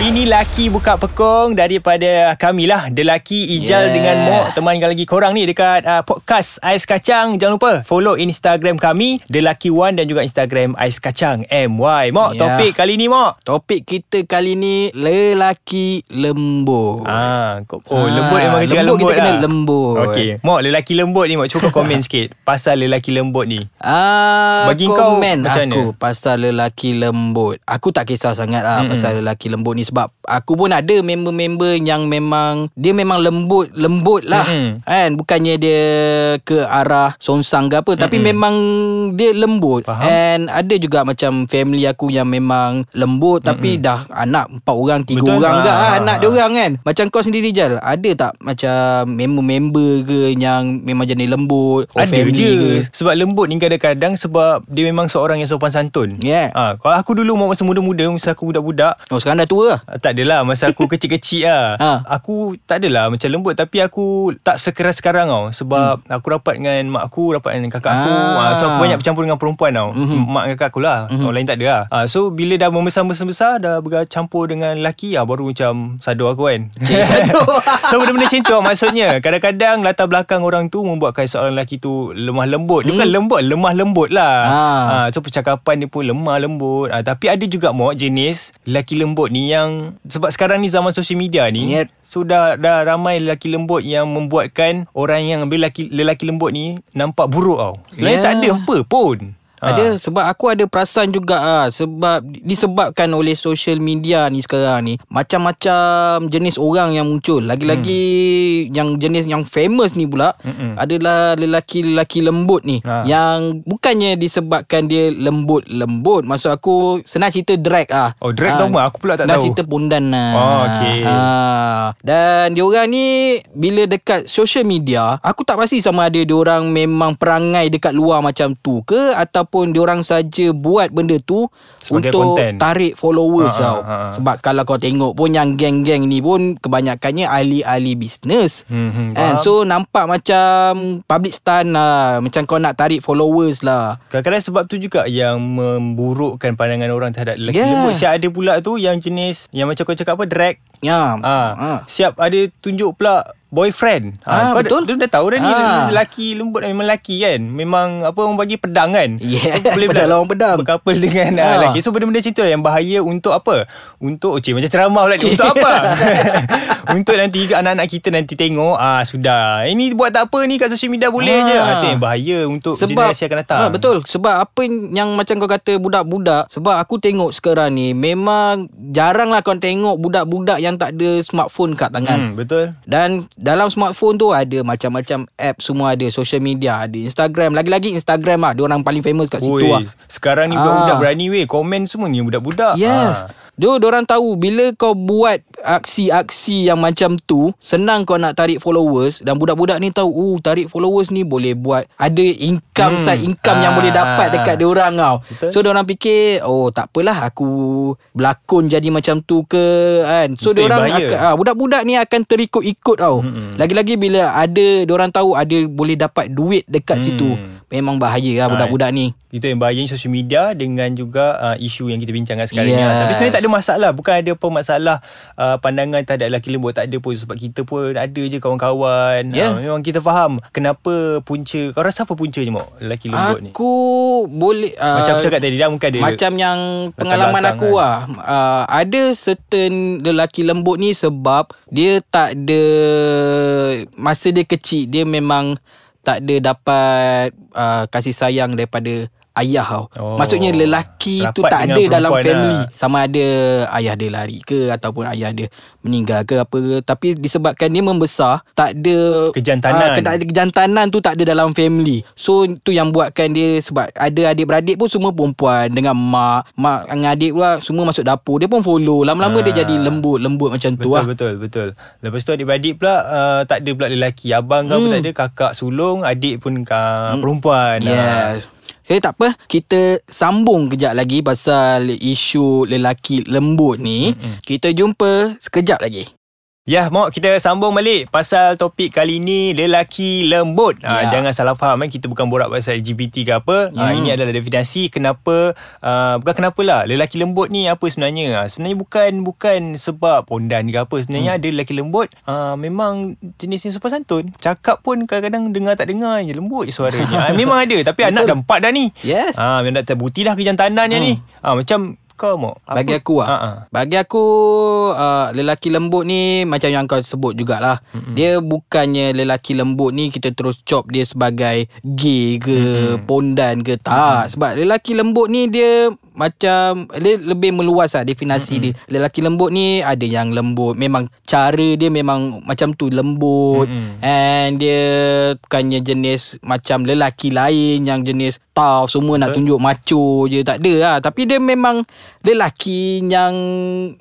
ini laki buka pekong daripada kami lah Lelaki Ijal Yeah. dengan Mok Temankan lagi korang ni dekat uh, podcast Ais Kacang Jangan lupa follow Instagram kami Lelaki One dan juga Instagram Ais Kacang MY Mok Yeah. topik kali ni Mok Topik kita kali ni lelaki lembut. Ah, kau- oh Ah, lembut memang lembut lembut kita kena lah. lembut. Okey, Mok lelaki lembut ni Mok cuba kau komen sikit pasal lelaki lembut ni. Ah, Bagi kau komen macam aku mana? pasal lelaki lembut. Aku tak kisah sangat lah Mm-mm. pasal lelaki lembut ni sebab aku pun ada member-member yang memang dia memang lembut lembut lah Mm-mm. kan bukannya dia ke arah songsang ke apa tapi Mm-mm. memang dia lembut Faham. and ada juga macam family aku yang memang lembut tapi dah anak empat orang tiga Betul. orang ke Ah, ah, anak dia orang kan macam kau sendiri Jal ada tak macam member-member ke yang memang jenis lembut Ada family je ke Sebab lembut ni kadang-kadang Sebab dia memang seorang yang sopan santun Yeah. ha, Kalau aku dulu Masa muda-muda Masa aku budak-budak Oh sekarang dah tua lah ah, Tak adalah Masa aku kecil-kecil lah. Ha. Aku tak adalah Macam lembut Tapi aku Tak sekeras sekarang tau. Sebab Aku rapat dengan mak aku Rapat dengan kakak aku. Hmm. Ah. ha, So aku banyak bercampur dengan perempuan tau. Mhm. Mak dengan kakak aku lah. Orang lain tak ada lah. Ha, So bila dah membesar-besar Dah bercampur dengan lelaki lah Baru macam Sadar aku kan. Sadar. So benda-benda macam tu maksudnya. Kadang-kadang latar belakang orang tu Membuatkan seorang lelaki tu Lemah lembut. Dia bukan lembut Lemah lembut lah. Ah. ha, So percakapan dia pun lemah lembut. Ha, Tapi ada juga Mok jenis Lelaki lembut ni yang Sebab sekarang ni zaman social media ni Yep. So dah, ramai lelaki lembut Yang membuatkan Orang yang lelaki, lelaki lembut ni Nampak buruk tau Sebenarnya Yeah. tak ada apa pun Ha. Ada sebab aku ada perasan juga ah sebab disebabkan oleh social media ni sekarang ni macam-macam jenis orang yang muncul lagi-lagi Hmm. yang jenis yang famous ni pula Mm-mm. adalah lelaki-lelaki lembut ni Ha. yang bukannya disebabkan dia lembut-lembut maksud aku senang cerita drag ah Oh, drag tu apa? Aku pula tak senang tahu. cerita pondan lah Oh, okey. Ah, dan diorang ni bila dekat social media aku tak pasti sama ada diorang memang perangai dekat luar macam tu ke ataupun diorang saja buat benda tu Sebagai untuk content. tarik followers Ha, ha, tau ha, ha. sebab kalau kau tengok pun yang geng-geng ni pun kebanyakannya ahli-ahli bisnes Hmm, hmm, so nampak macam public stunt lah Macam kau nak tarik followers lah Kadang-kadang sebab tu juga yang memburukkan pandangan orang terhadap lelaki Yeah. lembut. Siap ada pula tu yang jenis yang macam kau cakap apa drag. Ya Ah, Ah. siap ada tunjuk pula boyfriend. Ah, kau betul. Dah, dia dah tahu dah ni Ah. lelaki lembut memang lelaki kan. Memang apa orang bagi pedang kan. Yeah, Boleh pedang lawan pedang. Berkapal dengan Ah. ah. lelaki. So benda-benda macam tu lah yang bahaya untuk apa? Untuk oh, cik, macam ceramah pula ni. Untuk apa? untuk nanti anak-anak kita nanti tengok ah sudah. Ini buat tak apa ni kat social media boleh Ah. je. Ah, tu yang bahaya untuk generasi akan datang. ha, Betul Sebab apa yang macam kau kata budak-budak Sebab aku tengok sekarang ni Memang jarang lah kau tengok budak-budak yang tak ada smartphone kat tangan Hmm, betul. Dan dalam smartphone tu ada macam-macam app semua ada social media ada Instagram lagi-lagi Instagram lah dia orang paling famous kat situ Oi, lah sekarang ni Ah. budak-budak berani weh komen semua ni budak-budak. Yes. Ah. Dia orang tahu bila kau buat aksi-aksi yang macam tu, senang kau nak tarik followers dan budak-budak ni tahu, oh tarik followers ni boleh buat ada income Hmm. hmm. side income ah. yang Ah. boleh dapat dekat dia orang tau. Betul. So dia orang fikir, oh tak apalah aku berlakon jadi macam tu ke kan. So dia orang bahaya. ah, budak-budak ni akan terikut-ikut tau. Mm-mm. Lagi-lagi bila ada dia orang tahu ada boleh dapat duit dekat Hmm. situ. Memang bahaya lah Ah, budak-budak ni. Itu yang bahayanya social media dengan juga uh, isu yang kita bincangkan sekarang ni. Yes. lah. Tapi sebenarnya tak ada masalah. Bukan ada apa masalah uh, pandangan terhadap lelaki lembut. Tak ada pun. Sebab kita pun ada je kawan-kawan. Ya. Uh, memang kita faham kenapa punca. Kau rasa apa puncanya Mok? Lelaki lembut ni. Aku boleh uh, Macam aku cakap tadi dah mungkin ada. Macam yang pengalaman belakang aku kan. lah uh, Ada certain lelaki lembut ni sebab Dia tak ada Masa dia kecil Dia memang tak ada dapat uh, kasih sayang daripada ayah tau. Oh. Maksudnya lelaki tu Rapat tak dengan ada dalam family. lah. Sama ada ayah dia lari ke ataupun ayah dia meninggal ke apa ke. Tapi disebabkan dia membesar, tak ada Kejantanan. ah, tak ada kejantanan tu tak ada dalam family. So tu yang buatkan dia sebab ada adik-beradik pun semua perempuan dengan mak, mak dengan adik pula semua masuk dapur. Dia pun follow. Lama-lama Ah. dia jadi lembut-lembut macam tu Betul lah. betul betul. Lepas tu adik-beradik pula uh, tak ada pula lelaki. Abang kau pun Hmm. tak ada, kakak sulung, adik pun uh, perempuan. Ah. Yes. Okay, tak apa. Kita sambung kejap lagi pasal isu lelaki lembut ni. Mm-mm. Kita jumpa sekejap lagi. Ya, Mok, kita sambung balik pasal topik kali ni lelaki lembut. Ha, Ya. jangan salah faham kan kita bukan borak pasal LGBT ke apa. Ha, Hmm. ini adalah definisi kenapa uh, bukan kenapa lah lelaki lembut ni apa sebenarnya. Ha, sebenarnya bukan bukan sebab pondan ke apa. Sebenarnya hmm. ada lelaki lembut uh, memang jenis yang sopan santun. Cakap pun kadang-kadang dengar tak dengar je lembut je suaranya. ha, memang ada tapi anak dah empat dah ni. Yes. Ha, memang dah terbukti dah kejantanannya Hmm. ni. Ha, macam kau Mok. apa- Bagi aku ah. ha. Bagi aku uh, lelaki lembut ni macam yang kau sebut jugalah. Mm-hmm. Dia bukannya lelaki lembut ni kita terus cop dia sebagai gay ke, mm-hmm. pondan ke tak. Mm-hmm. Sebab lelaki lembut ni dia macam dia lebih meluas lah definisi mm-hmm. dia. Lelaki lembut ni ada yang lembut. Memang cara dia memang macam tu lembut. Mm-mm. And dia bukannya jenis macam lelaki lain yang jenis tough semua nak tunjuk macho je. Tak ada lah. Tapi dia memang lelaki yang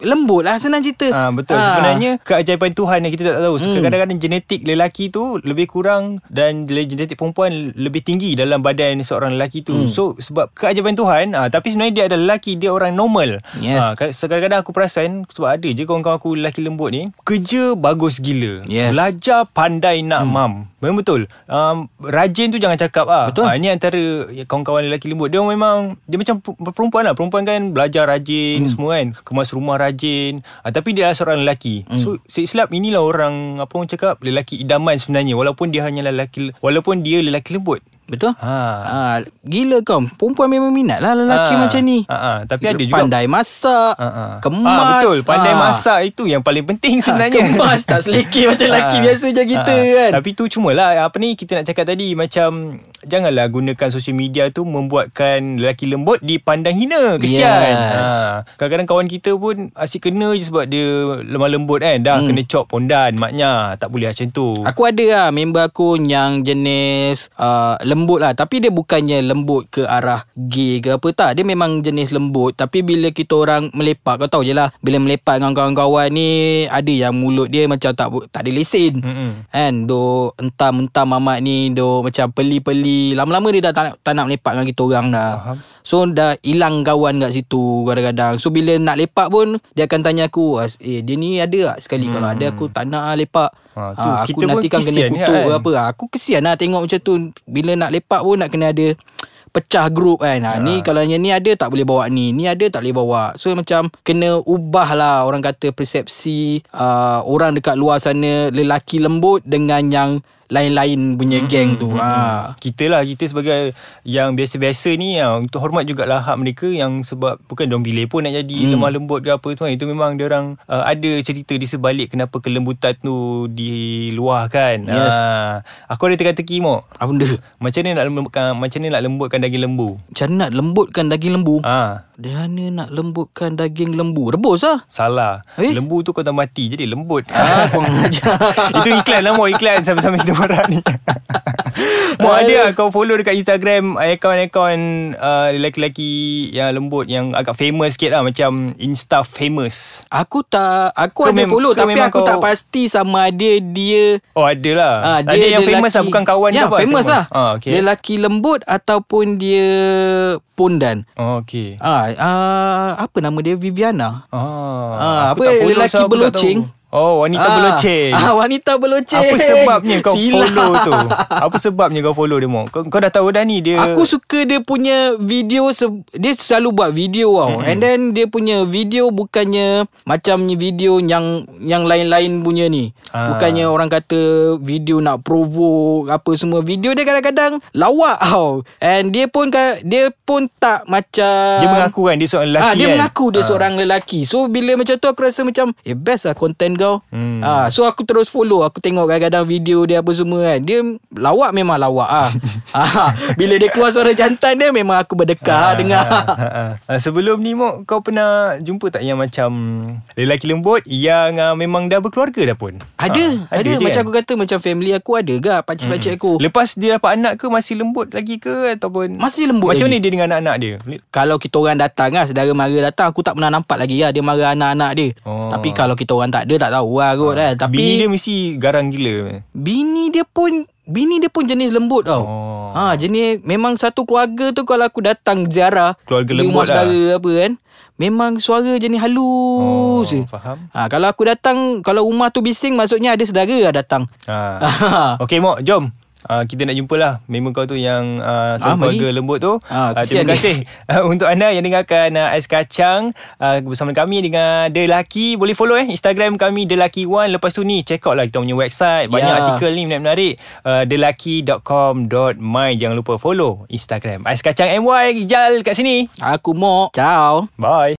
lembut lah senang cerita. Ah betul Ah. sebenarnya keajaiban Tuhan yang kita tak tahu. Hmm. Kadang-kadang genetik lelaki tu lebih kurang dan genetik perempuan lebih tinggi dalam badan seorang lelaki tu. Hmm. So sebab keajaiban Tuhan ah tapi sebenarnya dia adalah lelaki, dia orang normal. Yes. Ah kadang-kadang aku perasan sebab ada je kawan-kawan aku lelaki lembut ni, kerja bagus gila. Yes. Belajar pandai nak hmm. mam. Memang betul. Um, rajin tu jangan cakap ah. Betul. Ah, ini antara kawan-kawan lelaki lembut. Dia memang dia macam perempuan lah. Perempuan kan belajar rajin hmm. semua kan. Kemas rumah rajin. Ah, tapi dia adalah seorang lelaki. Hmm. So silap inilah orang apa orang cakap lelaki idaman sebenarnya walaupun dia hanya lelaki walaupun dia lelaki lembut. Betul? Ha. Ha, gila kau. Perempuan memang minat lah lelaki Ha. macam ni. Ha, ha. Tapi ada juga Pandai masak. Ha, ha. Kemas. Ah, betul. Pandai Ha. masak itu yang paling penting sebenarnya. Ha, kemas tak selekeh macam lelaki Ah. biasa macam kita Ah. kan. Tapi tu cumalah apa ni kita nak cakap tadi macam janganlah gunakan social media tu membuatkan lelaki lembut dipandang hina. Kesian. Yes. Ha. Kadang-kadang kawan kita pun asyik kena je sebab dia lemah lembut kan. Dah Hmm. kena cop pondan maknya. Tak boleh macam tu. Aku ada lah member aku yang jenis uh, lembut lah. Tapi dia bukannya lembut ke arah gay ke apa tak. Dia memang jenis lembut. Tapi bila kita orang melepak, kau tahu je lah. Bila melepak dengan kawan-kawan ni, ada yang mulut dia macam tak tak ada lesen. Kan Do Entam-entam mamat ni Do macam peli-peli Lama-lama dia dah tak, tak nak melepak dengan kita orang dah. Faham. So dah hilang kawan kat situ Kadang-kadang. So bila nak lepak pun Dia akan tanya aku "As- Eh dia ni ada tak sekali? Hmm. Kalau ada aku tak nak lah lepak. Ha, tu Ah, kita Aku pun nanti kan kena kesian kutuk kan? ke apa Aku kesian lah tengok macam tu. Bila nak lepak pun nak kena ada pecah grup kan? Ha, Ni kalau yang ni ada tak boleh bawa ni. Ni ada tak boleh bawa. So macam kena ubah lah Orang kata persepsi uh, Orang dekat luar sana Lelaki lembut dengan yang lain-lain punya Hmm, geng tu ha. Kita lah Kita sebagai Yang biasa-biasa ni ha, Untuk hormat jugalah Hak mereka yang Sebab Bukan diorang pilih pun Nak jadi Hmm. lemah lembut ke apa tu kan Itu memang diorang uh, Ada cerita di sebalik Kenapa kelembutan tu Diluahkan Yes. ha, Aku ada teka-teki Mok Apa benda? Macam mana nak lembutkan Macam mana nak lembutkan daging lembu Macam nak lembutkan daging lembu? Ah, Dia mana nak lembutkan daging lembu? Rebus lah. Salah Eh? Lembu tu kau tak mati Jadi lembut Ah, kau ajar. Itu iklan lah Mok Iklan sambil-sambil kita borak ni. Mok ada lah Kau follow dekat Instagram Akaun-akaun uh, Lelaki-lelaki Yang lembut Yang agak famous sikit lah Macam Insta famous. Aku tak Aku Kau ada mem- follow Tapi aku kau- tak pasti Sama ada dia. Oh ada lah. Ah, Ada yang famous lah Bukan kawan ya, ke apa? Famous lah. ah, okay. Lelaki lembut Ataupun dia Pondan. Oh okay ah, ah, Apa nama dia? Viviana. Ah, Ah, aku apa, tak follow, lelaki so Oh wanita Ah, berloceng ah, Wanita berloceng Apa sebabnya kau Silap. follow tu Apa sebabnya kau follow dia Mok kau, kau dah tahu dah ni dia Aku suka dia punya video se- Dia selalu buat video tau mm-hmm. And then dia punya video Bukannya Macam video yang Yang lain-lain punya ni Ah. Bukannya orang kata Video nak provoke Apa semua Video dia kadang-kadang Lawak tau And dia pun Dia pun tak macam Dia mengaku kan Dia seorang lelaki Ah, dia kan mengaku dia Ah. seorang lelaki. So bila macam tu aku rasa macam eh best lah content kau. Hmm. Ah, so aku terus follow. Aku tengok kadang-kadang video dia apa semua kan. Dia lawak memang lawak ah. ah bila dia keluar suara jantan dia memang aku berdekat Ah, dengar. ah, ah, ah. Sebelum ni Mok Kau pernah jumpa tak yang macam Lelaki lembut Yang uh, memang dah berkeluarga dah pun Ada, Ah, ada, je macam kan? aku kata macam family aku ada gak pakcik-pakcik aku. Lepas dia dapat anak ke Masih lembut lagi ke Ataupun Masih lembut Macam lagi. ni dia dengan anak-anak dia Kalau kita orang datang lah Sedara mara datang Aku tak pernah nampak lagi lah Dia marah anak-anak dia Oh. Tapi kalau kita orang tak ada Tak tahu lah kot kan Tapi Bini dia mesti garang gila Bini dia pun Bini dia pun jenis lembut tau Oh. Ha jenis Memang satu keluarga tu Kalau aku datang ziarah Keluarga di lembut lah. saudara apa kan Memang suara jenis Oh, halus je. faham. Ha, kalau aku datang, kalau rumah tu bising, maksudnya ada saudara lah datang. Ha. Okey Mok, jom. Uh, kita nak jumpa lah member kau tu yang uh, Ah, keluarga mari. lembut tu. Ah, uh, terima kasih uh, untuk anda yang dengarkan uh, Ais Kacang uh, bersama kami dengan The Lucky. Boleh follow eh Instagram kami The Lucky One. Lepas tu ni check out lah kita punya website. Banyak Ya. artikel ni menarik-menarik. Uh, thelucky.com.my Jangan lupa follow Instagram. Ais Kacang MY Ijal kat sini. Aku mau. Ciao. Bye.